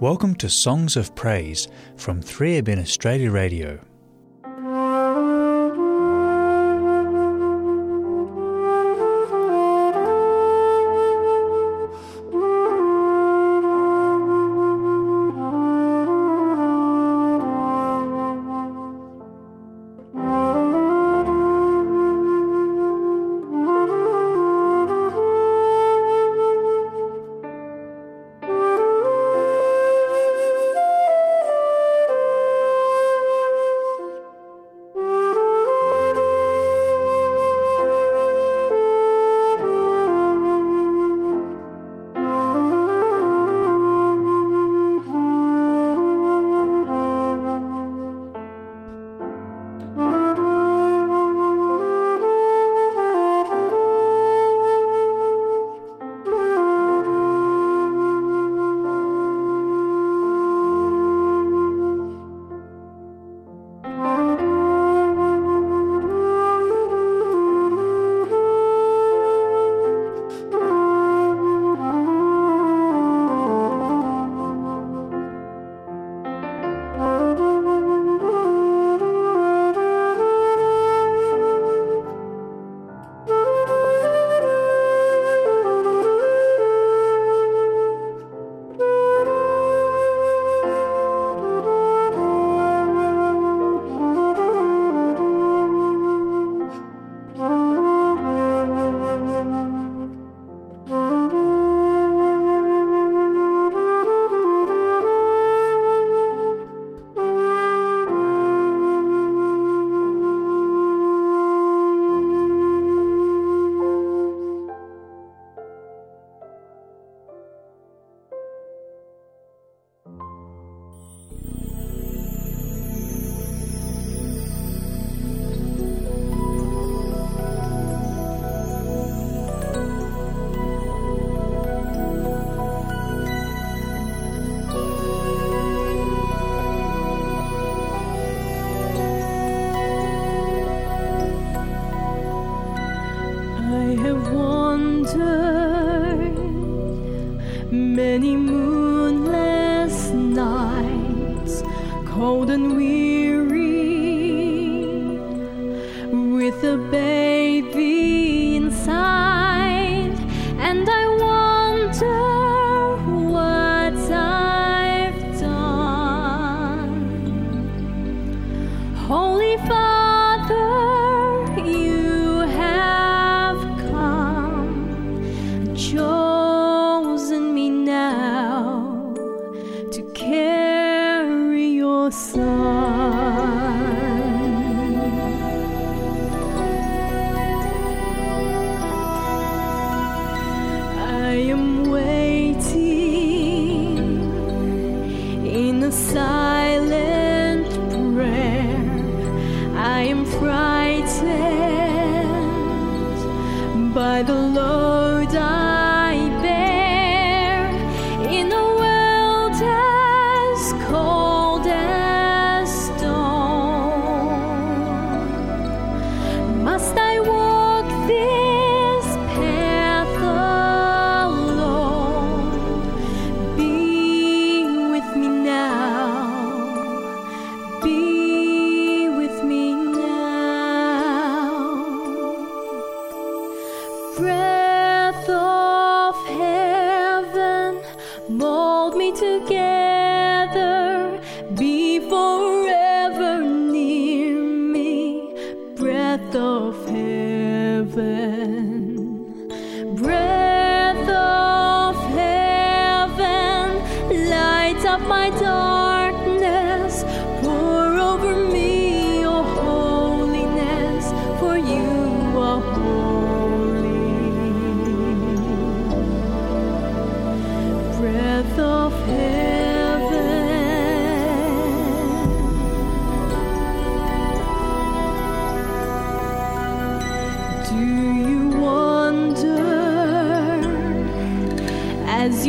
Welcome to Songs of Praise from 3 Australia Radio.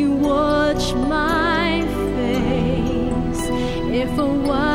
watch my face. If a while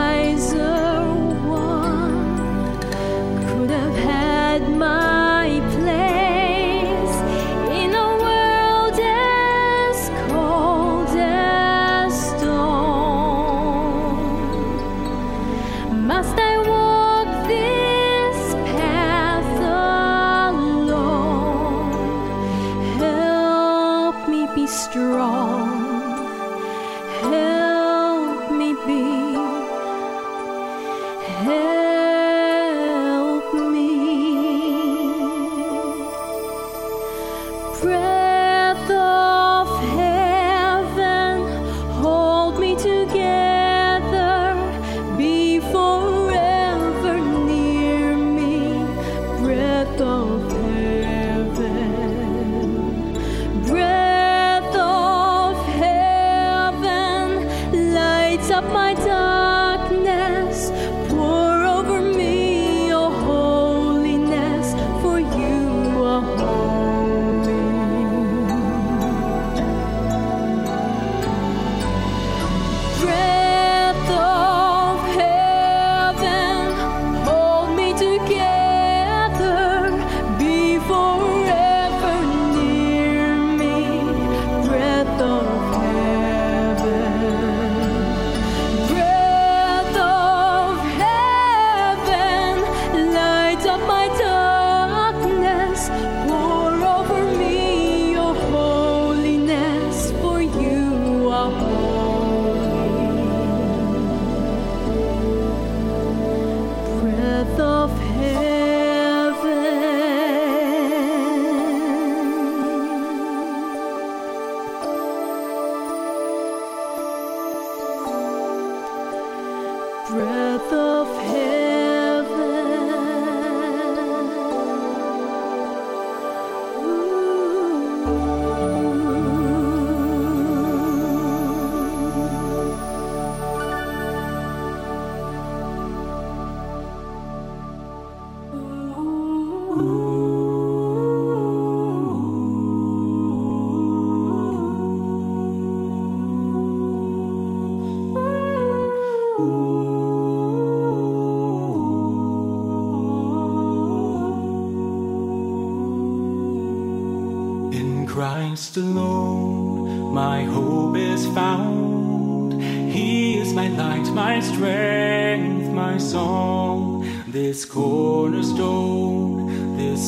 Christ alone, my hope is found. He is my light, my strength, my song. This cornerstone,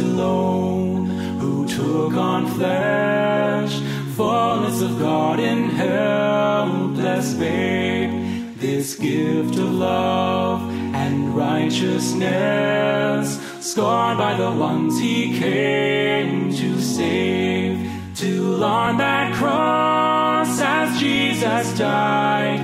alone, who took on flesh, fullness of God in helpless babe, this gift of love and righteousness, scorned by the ones he came to save. To learn that cross as Jesus died,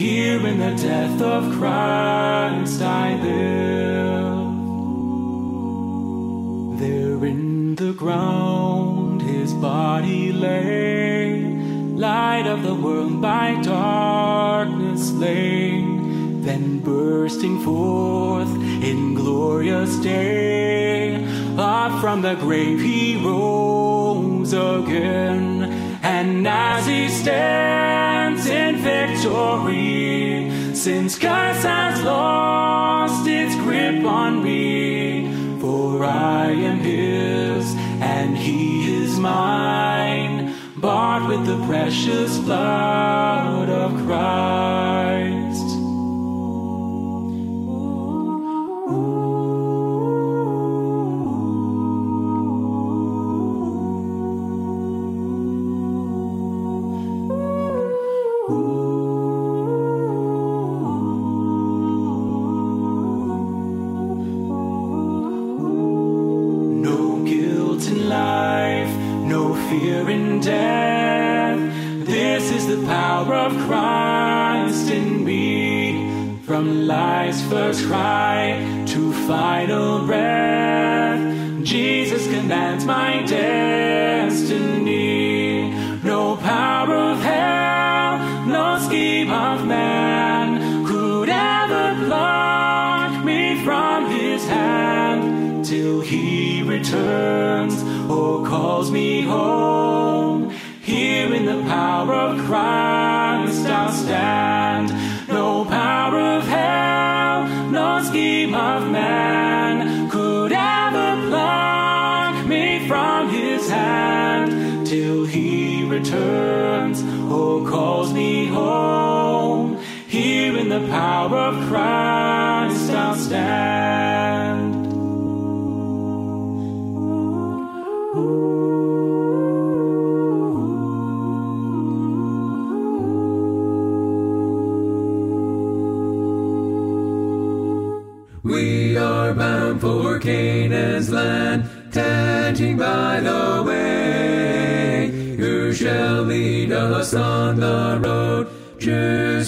Here in the death of Christ I live. There in the ground his body lay, light of the world by darkness slain, then bursting forth in glorious day, up from the grave he rose again, and as he stands victory, since curse has lost its grip on me, for I am his and he is mine, bought with the precious blood of Christ.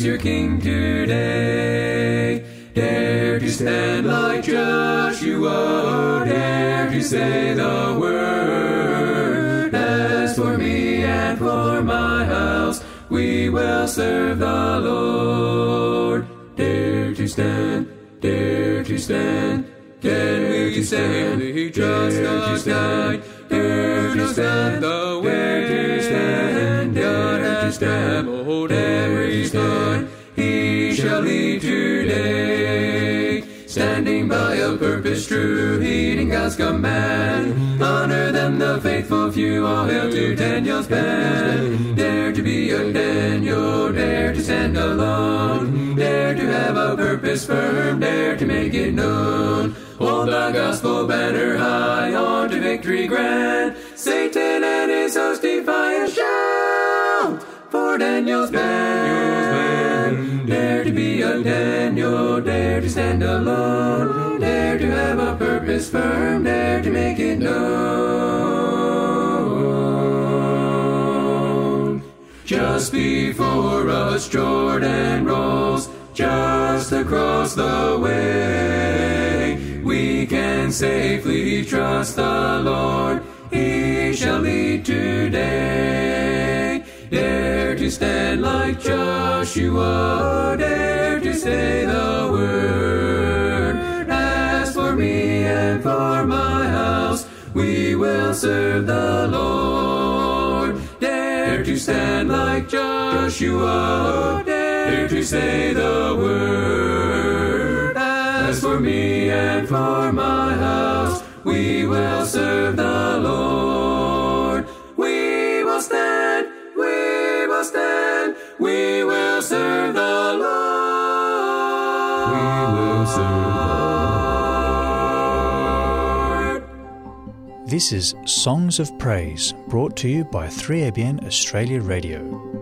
Your king today. Dare to stand like Joshua, dare to say the word. As for me and for my house, we will serve the Lord. Dare to stand, dare to stand. Can we stand? Just a stand. Dare to stand. A purpose true, heeding God's command. Honor them, the faithful few. All hail to Daniel's band. Dare to be a Daniel. Dare to stand alone. Dare to have a purpose firm. Dare to make it known. Hold the gospel banner high on to victory grand. Satan and his host defy and shout for Daniel's band. Dare to be a Daniel, dare to stand alone, dare to have a purpose firm, dare to make it known. Just before us, Jordan rolls, just across the way. We can safely trust the Lord, He shall lead today. Dare to stand like Joshua, dare to say the word. For me and for my house, we will serve the Lord. Dare to stand like Joshua, dare to say the word. As for me and for my house, we will serve the Lord. We will stand, we will stand, we will serve the Lord. This is Songs of Praise, brought to you by 3ABN Australia Radio.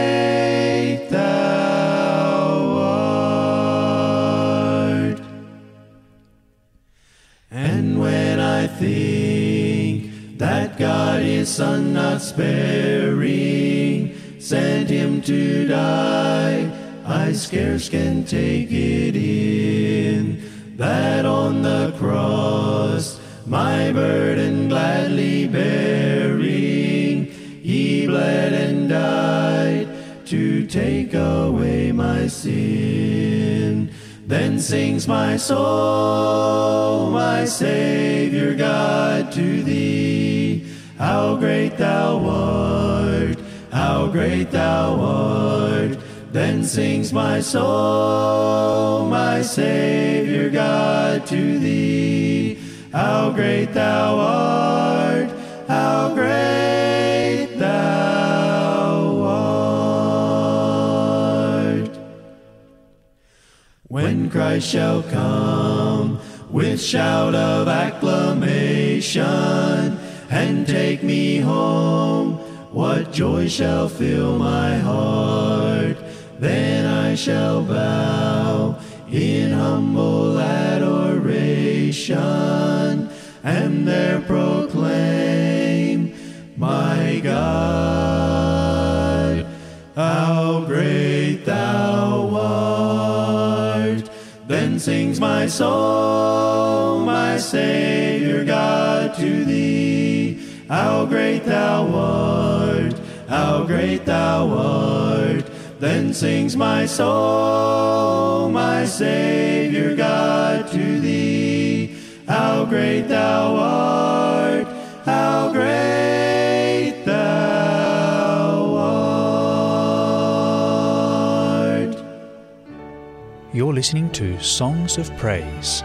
sparing sent him to die, I scarce can take it in that on the cross my burden gladly bearing, he bled and died to take away my sin. Then sings my soul, my Savior God, to thee. How great thou art, how great thou art. Then sings my soul, my Savior God, to thee. How great thou art, how great thou art. When Christ shall come with shout of acclamation and take me home, what joy shall fill my heart? Then I shall bow in humble adoration and there proclaim, My God, how great thou art. Then sings my soul, my Savior God, to thee. How great thou art, how great thou art. Then sings my soul, my Savior God, to thee. How great thou art, how great thou art. You're listening to Songs of Praise.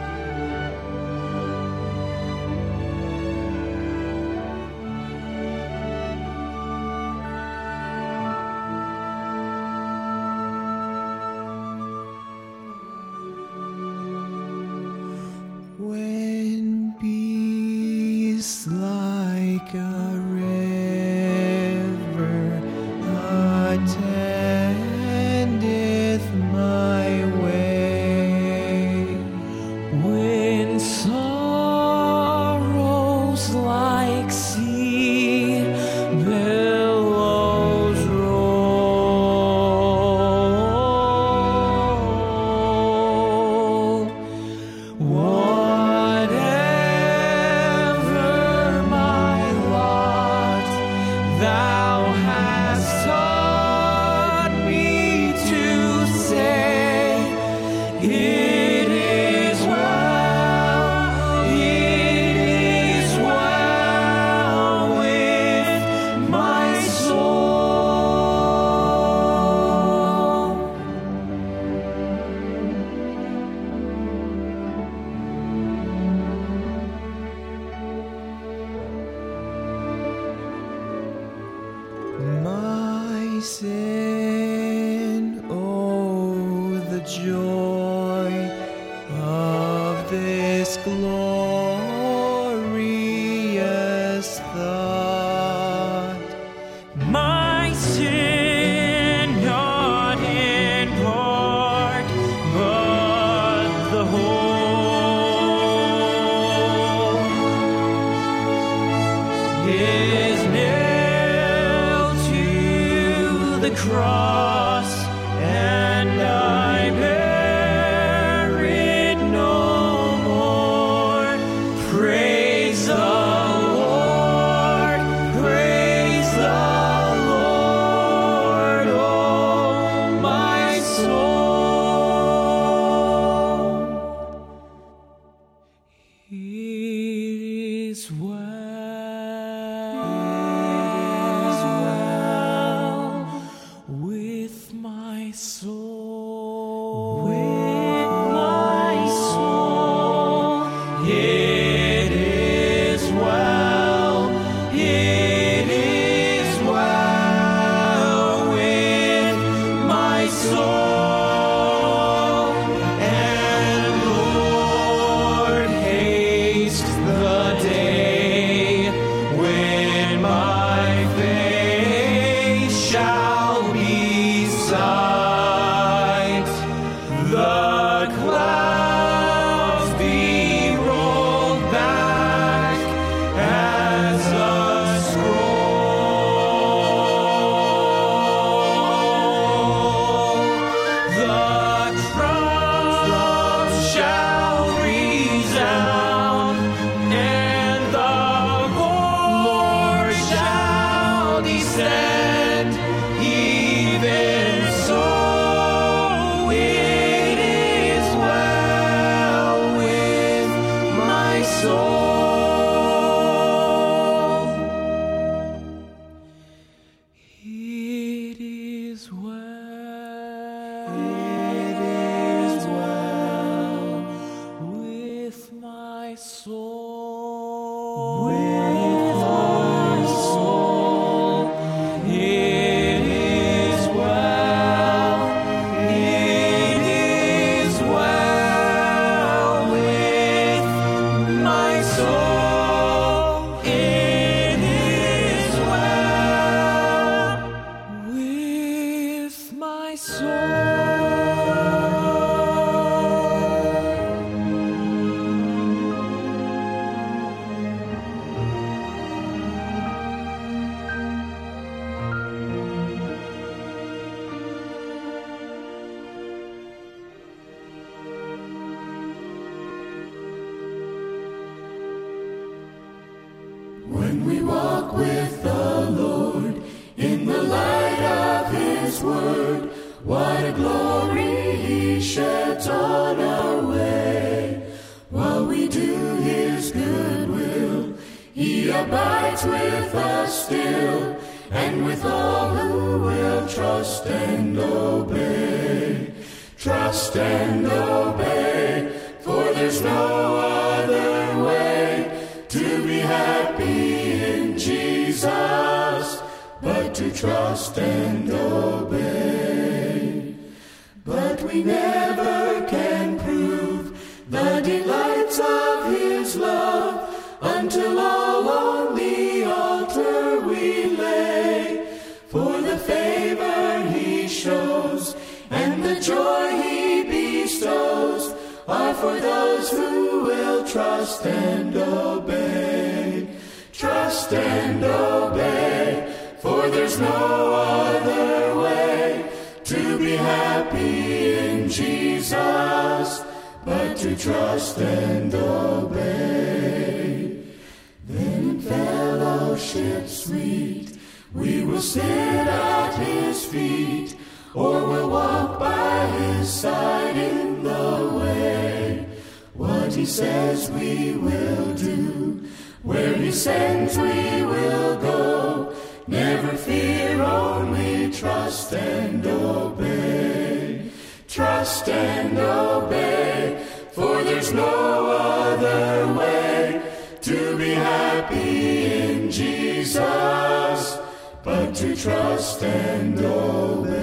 My abides with us still, and with all who will trust and obey. Trust and obey, for there's no other way to be happy in Jesus, but to trust and obey. But we never can joy He bestows are for those who will trust and obey. Trust and obey, for there's no other way to be happy in Jesus but to trust and obey. Then in fellowship sweet, we will sit at his feet, or will walk by his side in the way. What he says we will do, where he sends we will go. Never fear, only trust and obey. Trust and obey, for there's no other way to be happy in Jesus but to trust and obey.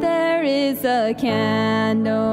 There is a candle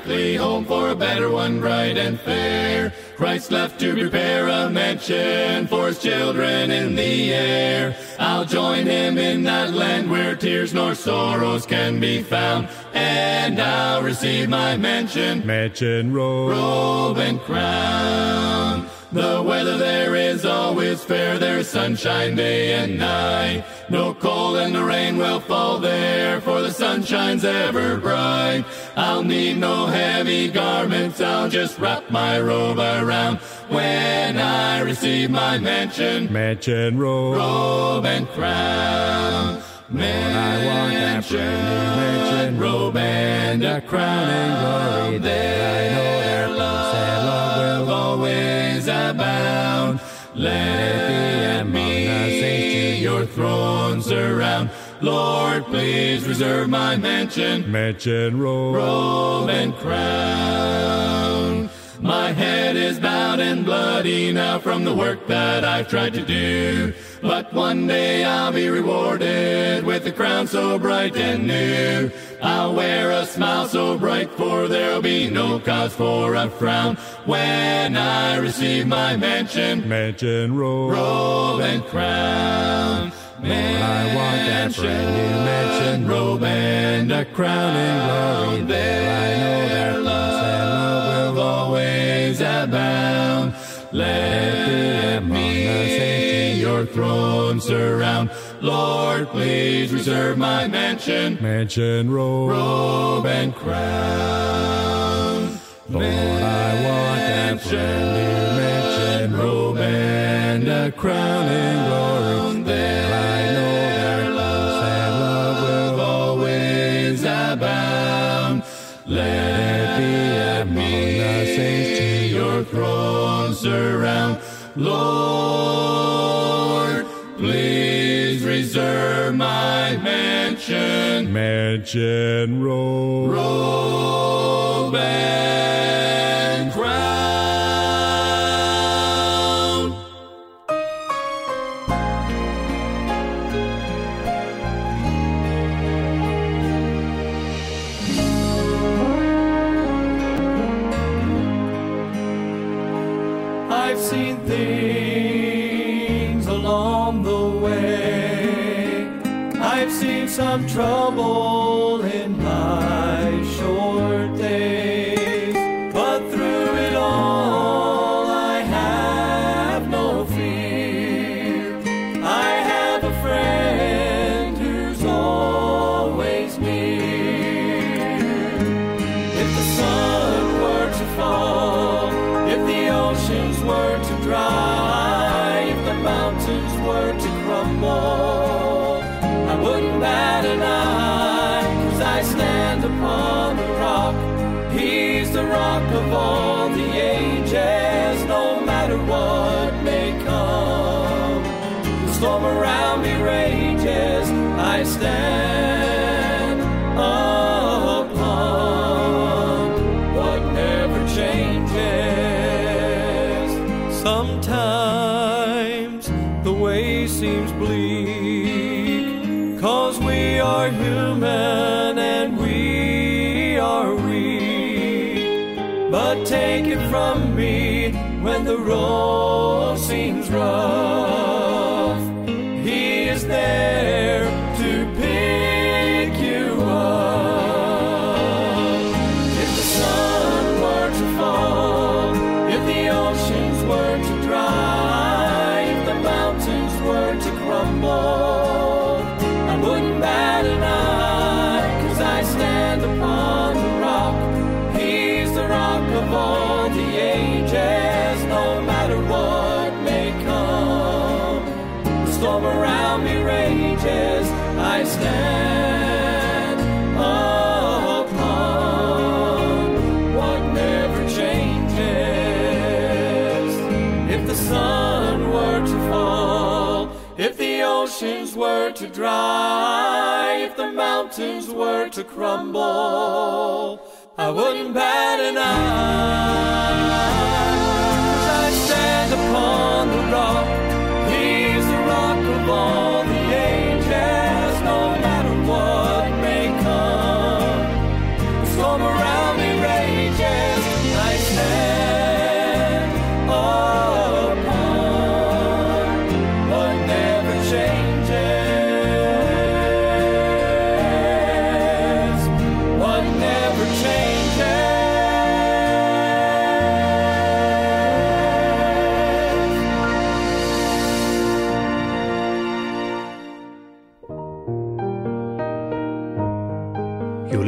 earthly home for a better one, bright and fair. Christ left to prepare a mansion for his children in the air. I'll join him in that land where tears nor sorrows can be found. And I'll receive my mansion, Mansion Road. robe and crown. The weather there is always fair, there's sunshine day and night. No cold and the rain will fall there, for the sun shines ever bright. I'll need no heavy garments, I'll just wrap my robe around. When I receive my mansion, Mansion Road. robe and crown. When I want that brand new mansion, robe and a crown and glory. There I know There abound. Let it be among the saints to your throne surround. Lord, please reserve my mansion, Mansion Road. robe and crown. My head is bowed and bloody now from the work that I've tried to do. But one day I'll be rewarded with a crown so bright and new. I'll wear a smile so bright for there'll be no cause for a frown when I receive my mansion, Mansion robe. robe and crown. May I want that brand new mansion robe and a crown in glory. There I know that abound. Let it be your throne surround. Lord, please reserve my mansion, Mansion robe. robe and crown. Lord, I want that brand new mansion robe and a crown in glory. Lord, please reserve my mansion, Mansion robe. robe and crown. From me when the road seems rough. Oceans were to dry, if the mountains were to crumble, I wouldn't bat an eye. I stand upon the rock.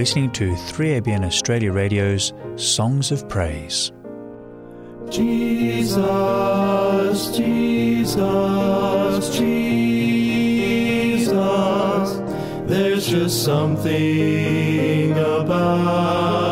Listening to 3ABN Australia Radio's Songs of Praise. Jesus, Jesus, Jesus. There's just something about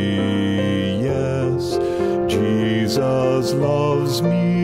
Jesus loves me.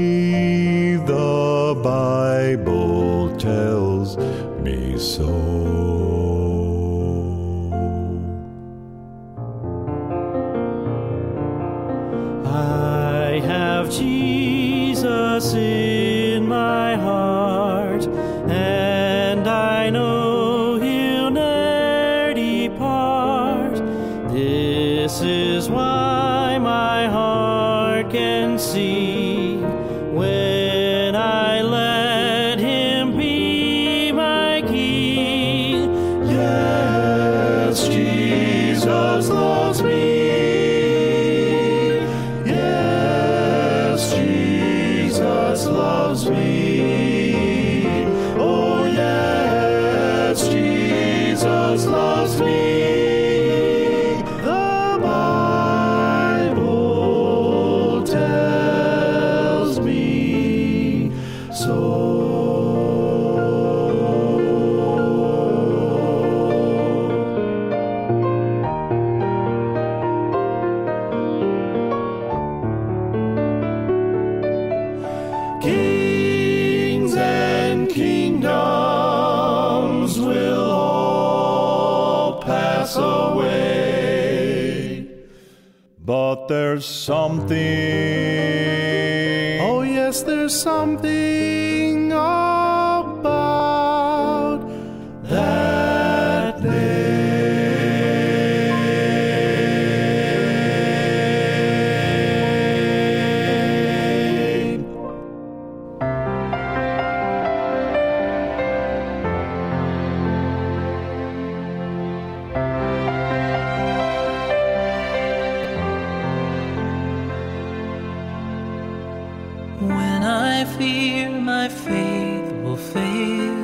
fear my faith will fail,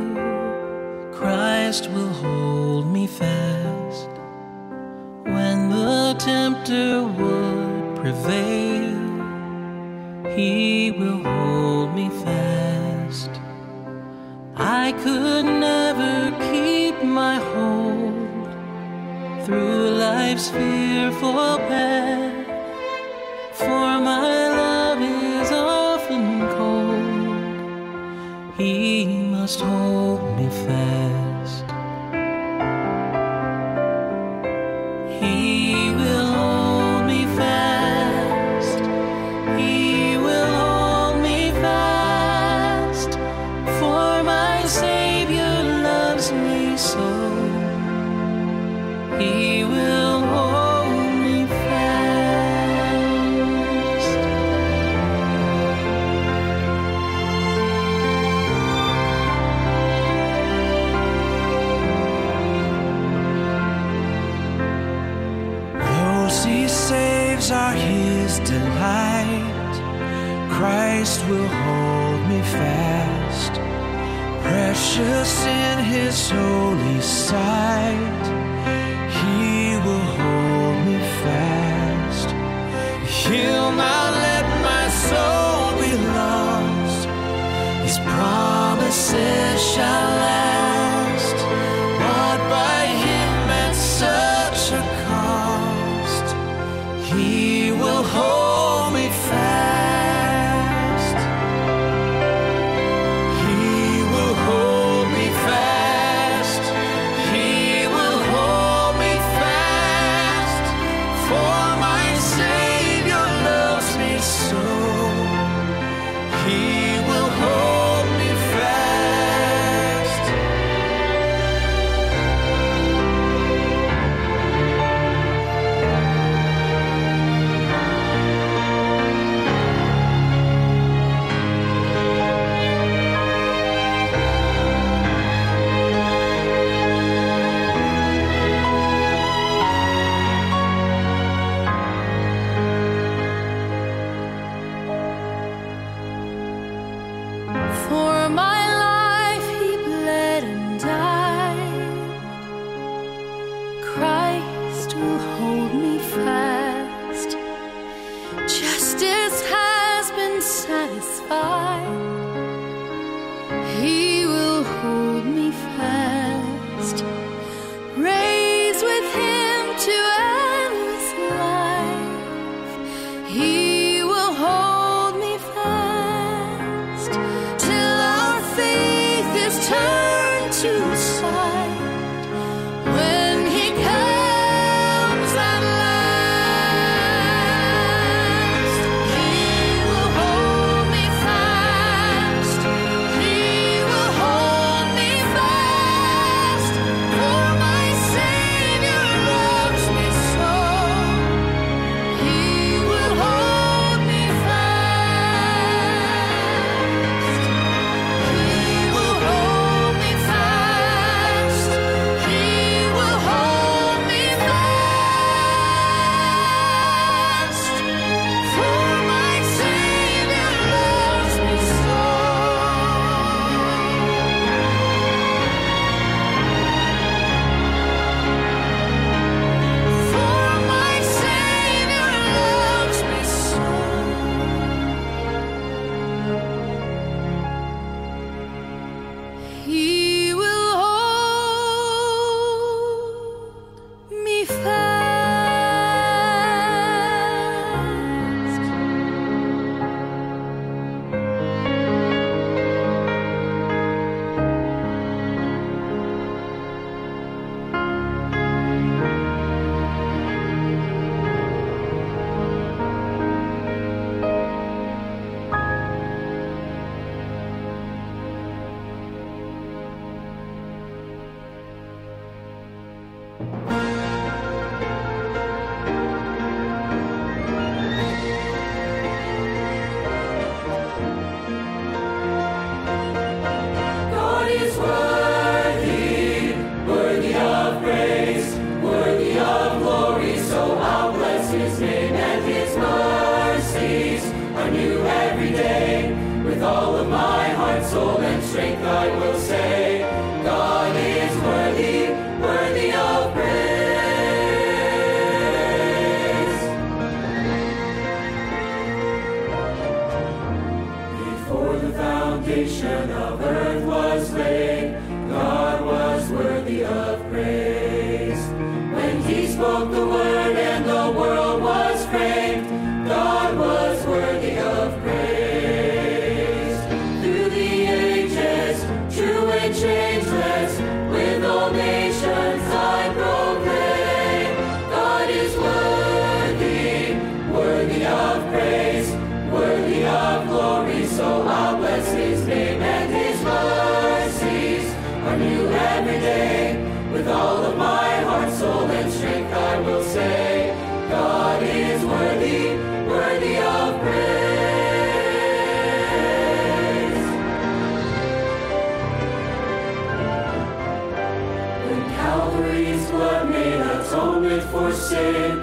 Christ will hold me fast. When the tempter would prevail, he will hold me fast. I could never keep my hold through life's fearful path. must hold me fast. his holy sight. Sin,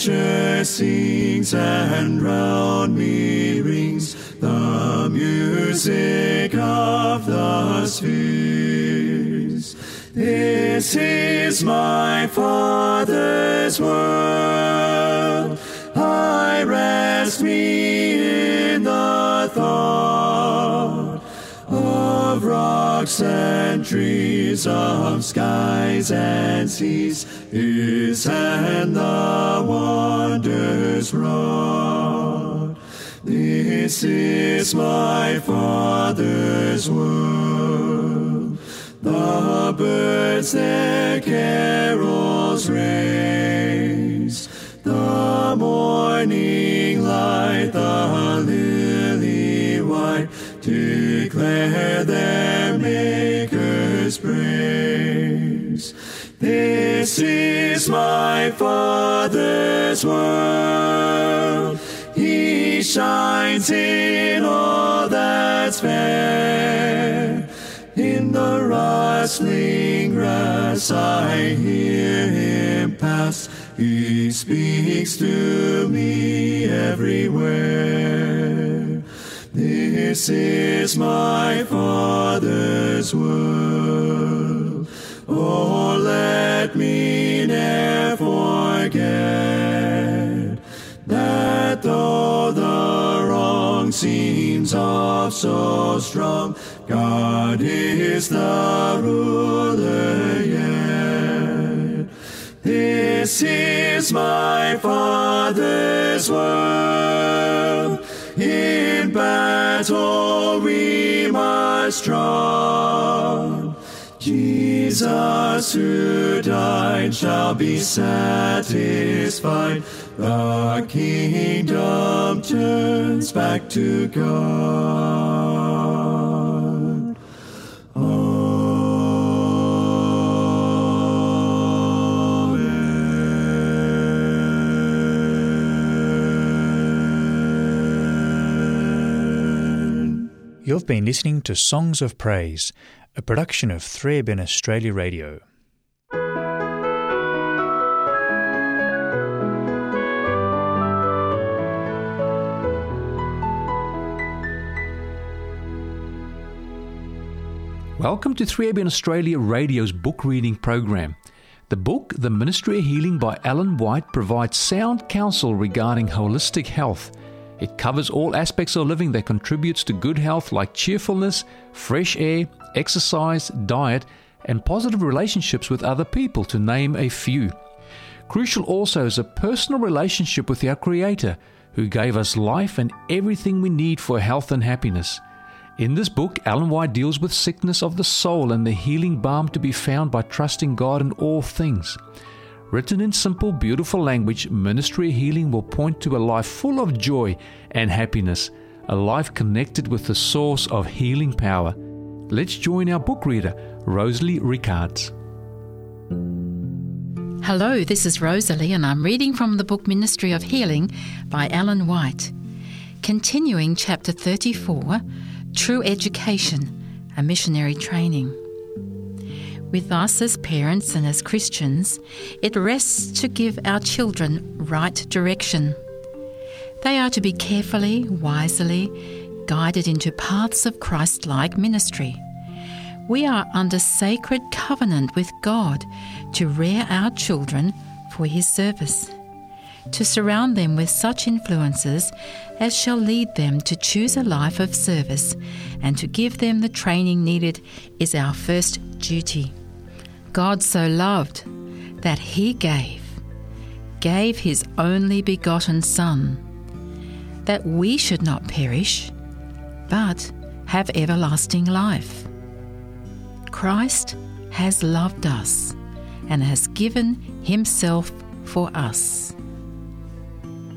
nature sings and round me rings the music of the spheres. This is my Father's world. I rest me in the thought of rocks and trees, of skies and seas, his hand the wonders wrought. This is my Father's world. The birds their carols raise, the morning light, the lily white, declare their Maker's praise. This is my Father's world. He shines in all that's fair. In the rustling grass I hear him pass. He speaks to me everywhere. This is my Father's world. Oh, let me ne'er forget that though the wrong seems of so strong, God is the ruler yet. This is my Father's world. In battle we must strong. Jesus who died shall be satisfied. The kingdom turns back to God. Amen. You've been listening to Songs of Praise, a production of 3ABN Australia Radio. Welcome to 3ABN Australia Radio's book reading program. The book, The Ministry of Healing by Ellen White, provides sound counsel regarding holistic health. It covers all aspects of living that contributes to good health like cheerfulness, fresh air, exercise, diet, and positive relationships with other people, to name a few. Crucial also is a personal relationship with our Creator, who gave us life and everything we need for health and happiness. In this book, Ellen White deals with sickness of the soul and the healing balm to be found by trusting God in all things. Written in simple, beautiful language, Ministry Healing will point to a life full of joy and happiness, a life connected with the source of healing power. Let's join our book reader, Rosalie Ricards. Hello, this is Rosalie, and I'm reading from the book Ministry of Healing by Ellen White. Continuing chapter 34 True Education, a Missionary Training. With us as parents and as Christians, it rests to give our children right direction. They are to be carefully, wisely guided into paths of Christ like ministry. We are under sacred covenant with God to rear our children for His service, to surround them with such influences as shall lead them to choose a life of service, and to give them the training needed is our first duty. God so loved that He gave, gave His only begotten Son, that we should not perish, but have everlasting life. Christ has loved us and has given Himself for us.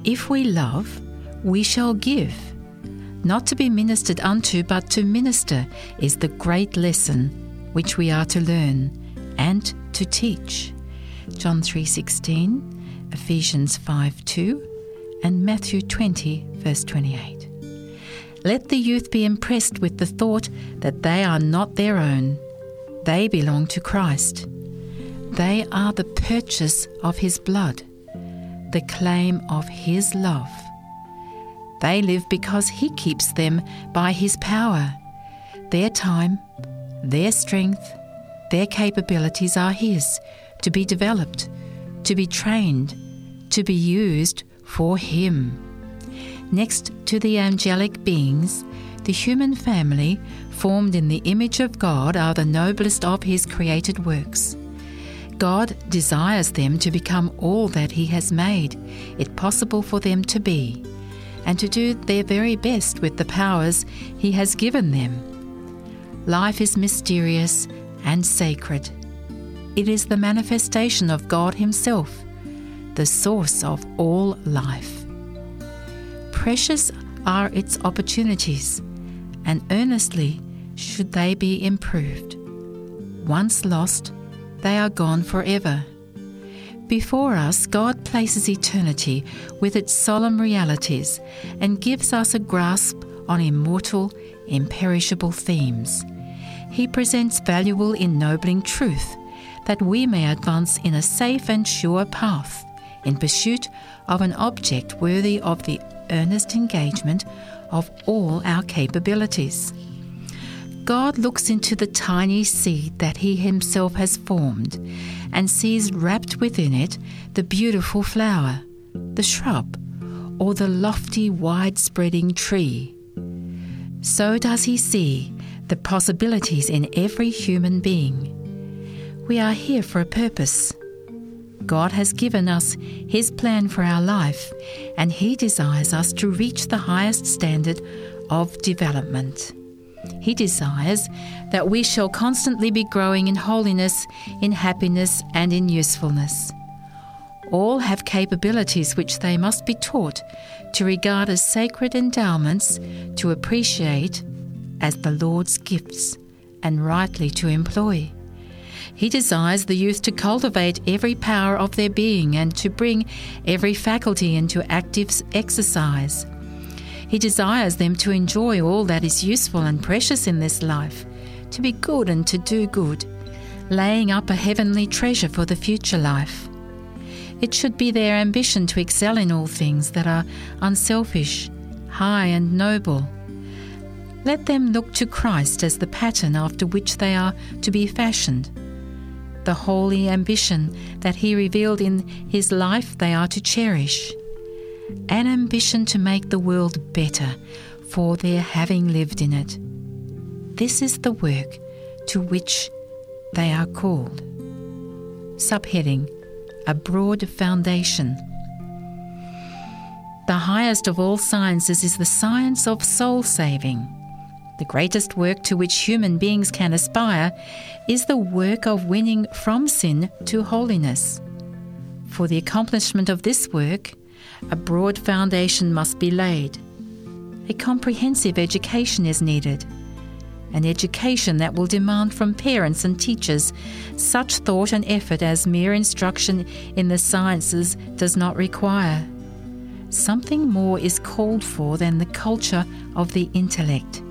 If we love, we shall give. Not to be ministered unto, but to minister is the great lesson which we are to learn and to teach. John 3:16, Ephesians 5:2, and Matthew 20 verse 28. Let the youth be impressed with the thought that they are not their own. They belong to Christ. They are the purchase of His blood, the claim of His love. They live because He keeps them by His power. Their time, their strength, their capabilities are His to be developed, to be trained, to be used for Him. Next to the angelic beings, the human family, formed in the image of God, are the noblest of His created works. God desires them to become all that He has made it possible for them to be, and to do their very best with the powers He has given them. Life is mysterious and sacred. It is the manifestation of God Himself, the source of all life. Precious are its opportunities, and earnestly should they be improved. Once lost, they are gone forever. Before us, God places eternity with its solemn realities and gives us a grasp on immortal, imperishable themes. He presents valuable, ennobling truth that we may advance in a safe and sure path in pursuit of an object worthy of the earnest engagement of all our capabilities. God looks into the tiny seed that He Himself has formed and sees wrapped within it the beautiful flower, the shrub, or the lofty, wide spreading tree. So does He see the possibilities in every human being. We are here for a purpose. God has given us His plan for our life, and He desires us to reach the highest standard of development. He desires that we shall constantly be growing in holiness, in happiness, and in usefulness. All have capabilities which they must be taught to regard as sacred endowments, to appreciate as the Lord's gifts, and rightly to employ. He desires the youth to cultivate every power of their being and to bring every faculty into active exercise. He desires them to enjoy all that is useful and precious in this life, to be good and to do good, laying up a heavenly treasure for the future life. It should be their ambition to excel in all things that are unselfish, high, and noble. Let them look to Christ as the pattern after which they are to be fashioned. The holy ambition that He revealed in His life they are to cherish. An ambition to make the world better for their having lived in it. This is the work to which they are called. Subheading A Broad Foundation. The highest of all sciences is the science of soul saving. The greatest work to which human beings can aspire is the work of winning from sin to holiness. For the accomplishment of this work, a broad foundation must be laid. A comprehensive education is needed. An education that will demand from parents and teachers such thought and effort as mere instruction in the sciences does not require. Something more is called for than the culture of the intellect.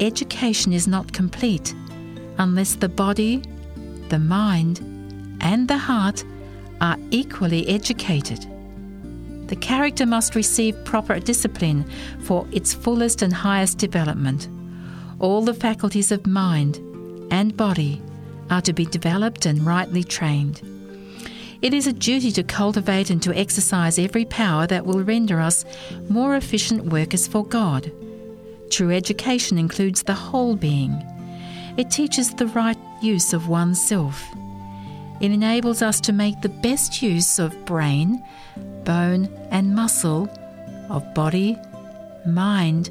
Education is not complete unless the body, the mind, and the heart are equally educated. The character must receive proper discipline for its fullest and highest development. All the faculties of mind and body are to be developed and rightly trained. It is a duty to cultivate and to exercise every power that will render us more efficient workers for God. True education includes the whole being. It teaches the right use of oneself. It enables us to make the best use of brain, bone, and muscle, of body, mind,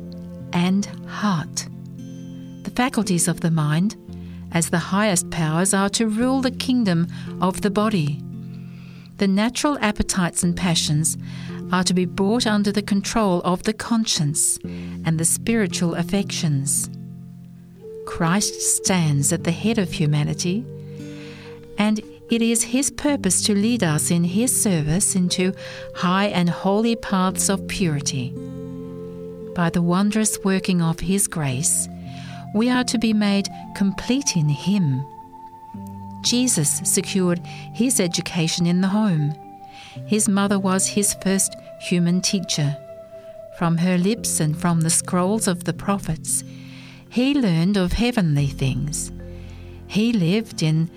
and heart. The faculties of the mind, as the highest powers, are to rule the kingdom of the body. The natural appetites and passions are to be brought under the control of the conscience and the spiritual affections. Christ stands at the head of humanity, and it is His purpose to lead us in His service into high and holy paths of purity. by the wondrous working of His grace, we are to be made complete in Him. Jesus secured his education in the home. His mother was his first human teacher. From her lips and from the scrolls of the prophets, he learned of heavenly things. He lived in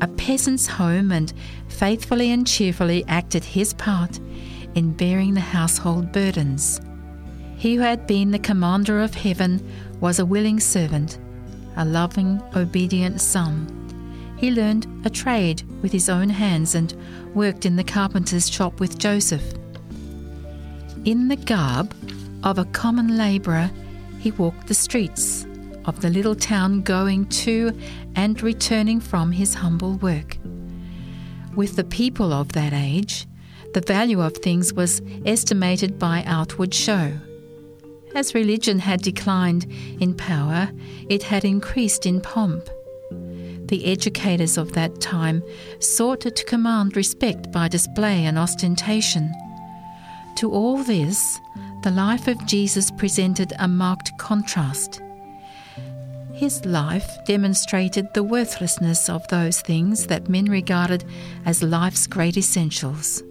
a peasant's home and faithfully and cheerfully acted his part in bearing the household burdens. He who had been the commander of heaven was a willing servant, a loving, obedient son. He learned a trade with his own hands and worked in the carpenter's shop with Joseph. In the garb of a common labourer, he walked the streets of the little town going to and returning from his humble work. With the people of that age, the value of things was estimated by outward show. As religion had declined in power, it had increased in pomp. The educators of that time sought to command respect by display and ostentation. To all this, the life of Jesus presented a marked contrast. His life demonstrated the worthlessness of those things that men regarded as life's great essentials.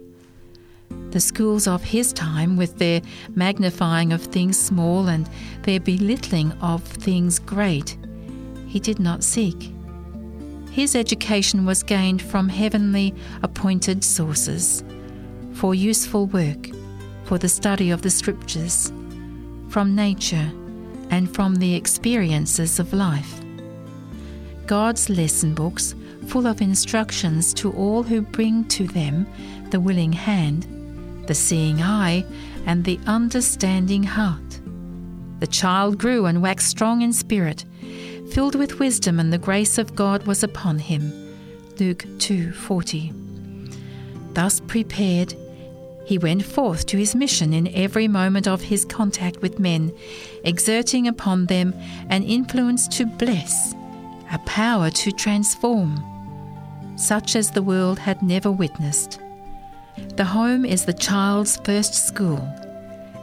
The schools of his time, with their magnifying of things small and their belittling of things great, he did not seek. His education was gained from heavenly appointed sources for useful work, for the study of the scriptures, from nature, and from the experiences of life. God's lesson books, full of instructions to all who bring to them the willing hand, the seeing eye, and the understanding heart. The child grew and waxed strong in spirit, filled with wisdom, and the grace of God was upon him. Luke 2:40. Thus prepared, he went forth to his mission in every moment of his contact with men, exerting upon them an influence to bless, a power to transform, such as the world had never witnessed. The home is the child's first school,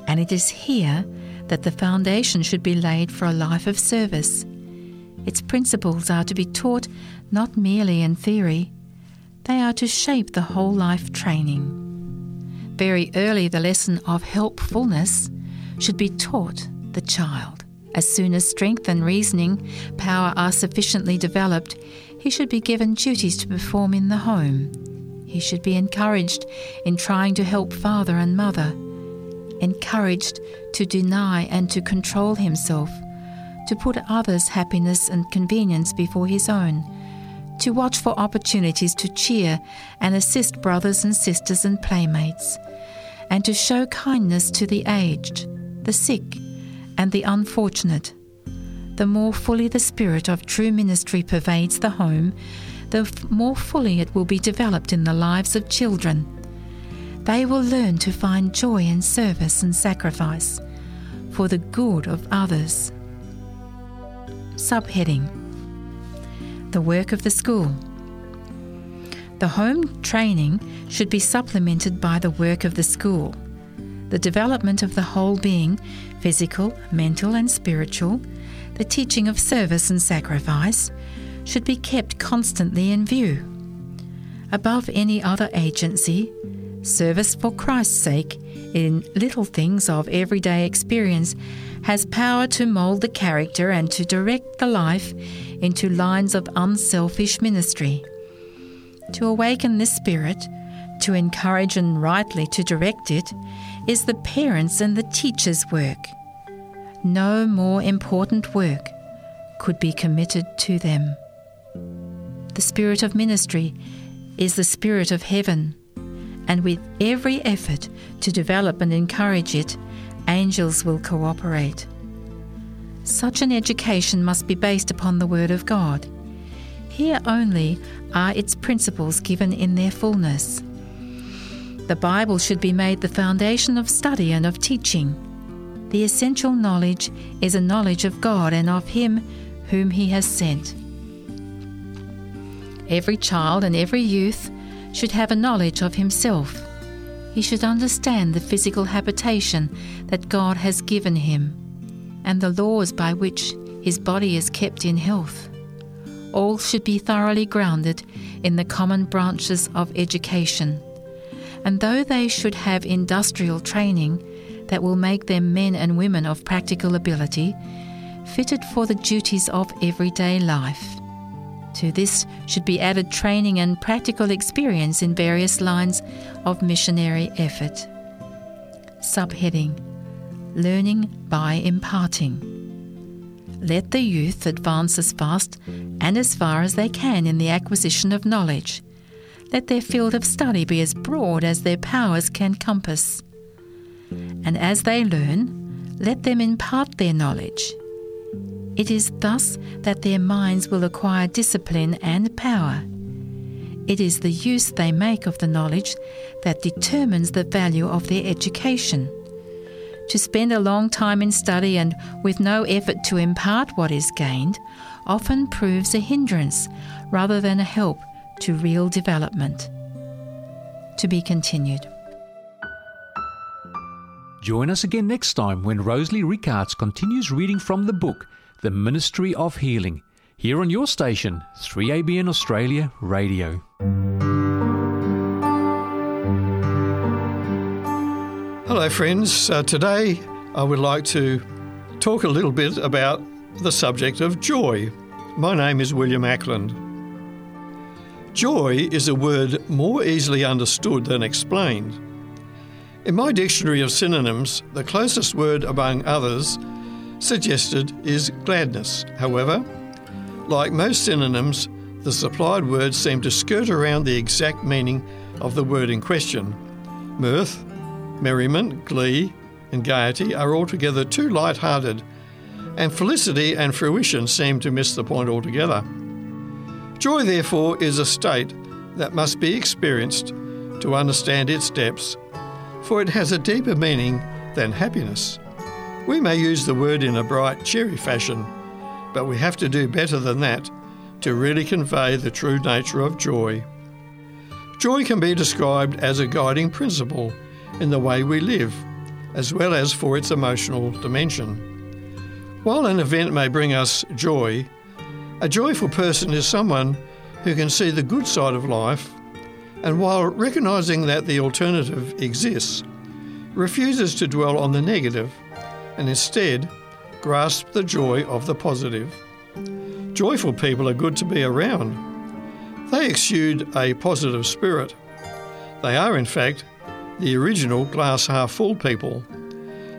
and it is here that the foundation should be laid for a life of service. Its principles are to be taught not merely in theory, they are to shape the whole life training. Very early, the lesson of helpfulness should be taught the child. As soon as strength and reasoning power are sufficiently developed, he should be given duties to perform in the home. He should be encouraged in trying to help father and mother, encouraged to deny and to control himself, to put others' happiness and convenience before his own, to watch for opportunities to cheer and assist brothers and sisters and playmates, and to show kindness to the aged, the sick, and the unfortunate. The more fully the spirit of true ministry pervades the home, the f- more fully it will be developed in the lives of children. They will learn to find joy in service and sacrifice for the good of others. Subheading The work of the school. The home training should be supplemented by the work of the school. The development of the whole being, physical, mental, and spiritual, the teaching of service and sacrifice, should be kept constantly in view. Above any other agency, service for Christ's sake in little things of everyday experience has power to mould the character and to direct the life into lines of unselfish ministry. To awaken this spirit, to encourage and rightly to direct it, is the parents' and the teachers' work. No more important work could be committed to them. The spirit of ministry is the spirit of heaven, and with every effort to develop and encourage it, angels will cooperate. Such an education must be based upon the Word of God. Here only are its principles given in their fullness. The Bible should be made the foundation of study and of teaching. The essential knowledge is a knowledge of God and of Him whom He has sent. Every child and every youth should have a knowledge of himself. he should understand the physical habitation that God has given him and the laws by which his body is kept in health. All should be thoroughly grounded in the common branches of education. And though they should have industrial training that will make them men and women of practical ability, fitted for the duties of everyday life. To this should be added training and practical experience in various lines of missionary effort. Subheading Learning by imparting. Let the youth advance as fast and as far as they can in the acquisition of knowledge. Let their field of study be as broad as their powers can compass. And as they learn, let them impart their knowledge. It is thus that their minds will acquire discipline and power. It is the use they make of the knowledge that determines the value of their education. To spend a long time in study and with no effort to impart what is gained often proves a hindrance rather than a help to real development. To be continued. Join us again next time when Rosalie Rickards continues reading from the book The Ministry of Healing, here on your station, 3ABN Australia Radio. Hello, friends. Uh, today I would like to talk a little bit about the subject of joy. My name is William Ackland. Joy is a word more easily understood than explained. In my dictionary of synonyms, the closest word among others suggested is gladness. However, like most synonyms, the supplied words seem to skirt around the exact meaning of the word in question. Mirth, merriment, glee, and gaiety are altogether too light-hearted, and felicity and fruition seem to miss the point altogether. Joy, therefore, is a state that must be experienced to understand its depths, for it has a deeper meaning than happiness. We may use the word in a bright, cheery fashion, but we have to do better than that to really convey the true nature of joy. Joy can be described as a guiding principle in the way we live, as well as for its emotional dimension. While an event may bring us joy, a joyful person is someone who can see the good side of life and, while recognizing that the alternative exists, refuses to dwell on the negative and instead grasp the joy of the positive. Joyful people are good to be around. They exude a positive spirit. They are, in fact, the original glass half full people.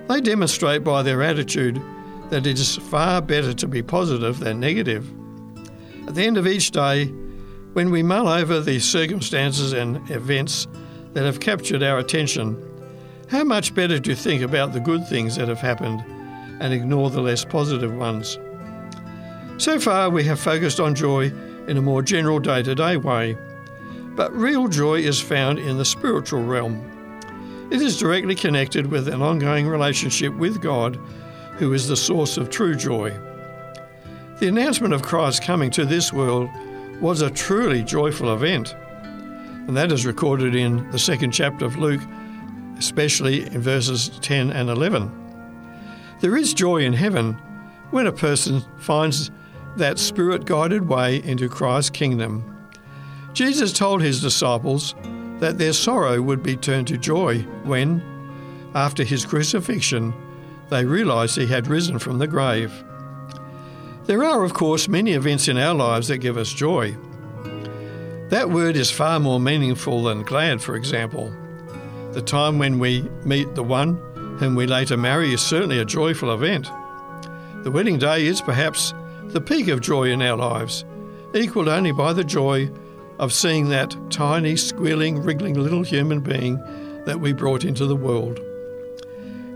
They demonstrate by their attitude that it is far better to be positive than negative. At the end of each day, when we mull over the circumstances and events that have captured our attention, how much better to think about the good things that have happened and ignore the less positive ones. So far, we have focused on joy in a more general day to day way, but real joy is found in the spiritual realm. It is directly connected with an ongoing relationship with God, who is the source of true joy. The announcement of Christ coming to this world was a truly joyful event, and that is recorded in the second chapter of Luke, especially in verses 10 and 11. There is joy in heaven when a person finds that spirit guided way into Christ's kingdom. Jesus told his disciples that their sorrow would be turned to joy when, after his crucifixion, they realized he had risen from the grave. There are, of course, many events in our lives that give us joy. That word is far more meaningful than glad, for example. The time when we meet the one whom we later marry is certainly a joyful event. The wedding day is perhaps the peak of joy in our lives, equalled only by the joy of seeing that tiny, squealing, wriggling little human being that we brought into the world.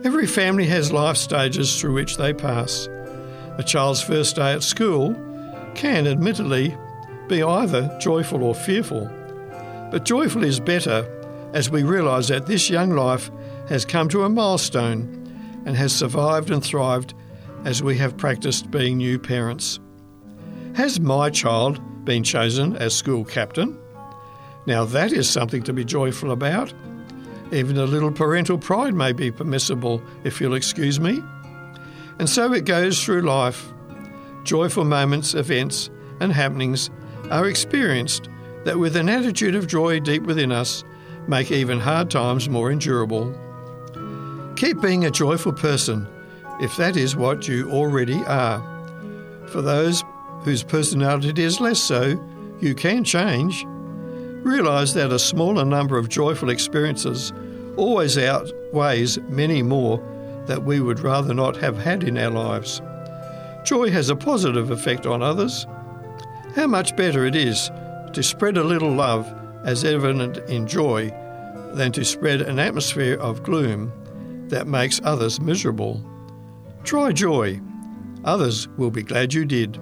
Every family has life stages through which they pass. A child's first day at school can, admittedly, be either joyful or fearful. But joyful is better as we realise that this young life has come to a milestone and has survived and thrived as we have practiced being new parents. Has my child been chosen as school captain? Now that is something to be joyful about. Even a little parental pride may be permissible, if you'll excuse me. And so it goes through life. Joyful moments, events, and happenings are experienced that, with an attitude of joy deep within us, make even hard times more endurable. Keep being a joyful person if that is what you already are. For those whose personality is less so, you can change. Realize that a smaller number of joyful experiences always outweighs many more that we would rather not have had in our lives. Joy has a positive effect on others. How much better it is to spread a little love as evident in joy than to spread an atmosphere of gloom that makes others miserable. Try joy. Others will be glad you did.